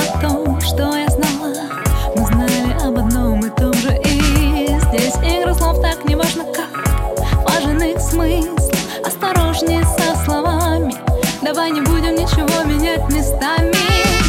о том, что я знала. Мы знали об одном и том же И здесь игра слов так не как Важен смысл, осторожнее со словами Давай не будем ничего менять местами.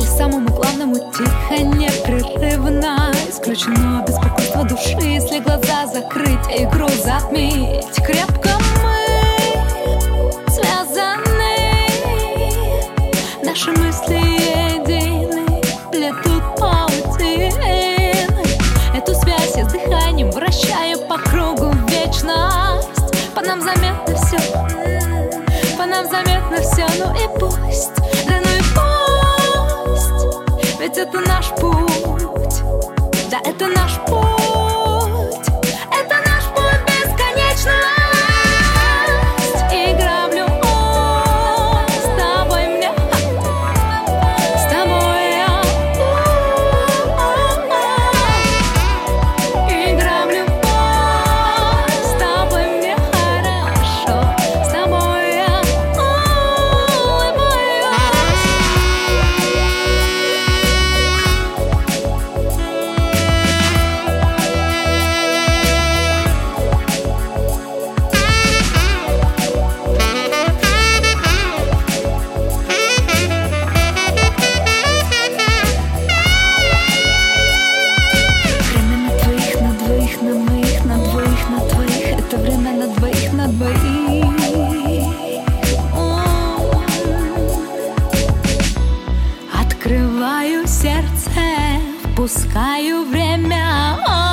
дали самому главному тихо, непрерывно Исключено беспокойство души, если глаза закрыть, игру затмить. Крепко мы связаны, наши мысли едины, плетут паутин Эту связь я с дыханием вращаю по кругу вечность. По нам заметно все, по нам заметно все, ну и пусть. Ведь это наш путь Открываю сердце, впускаю время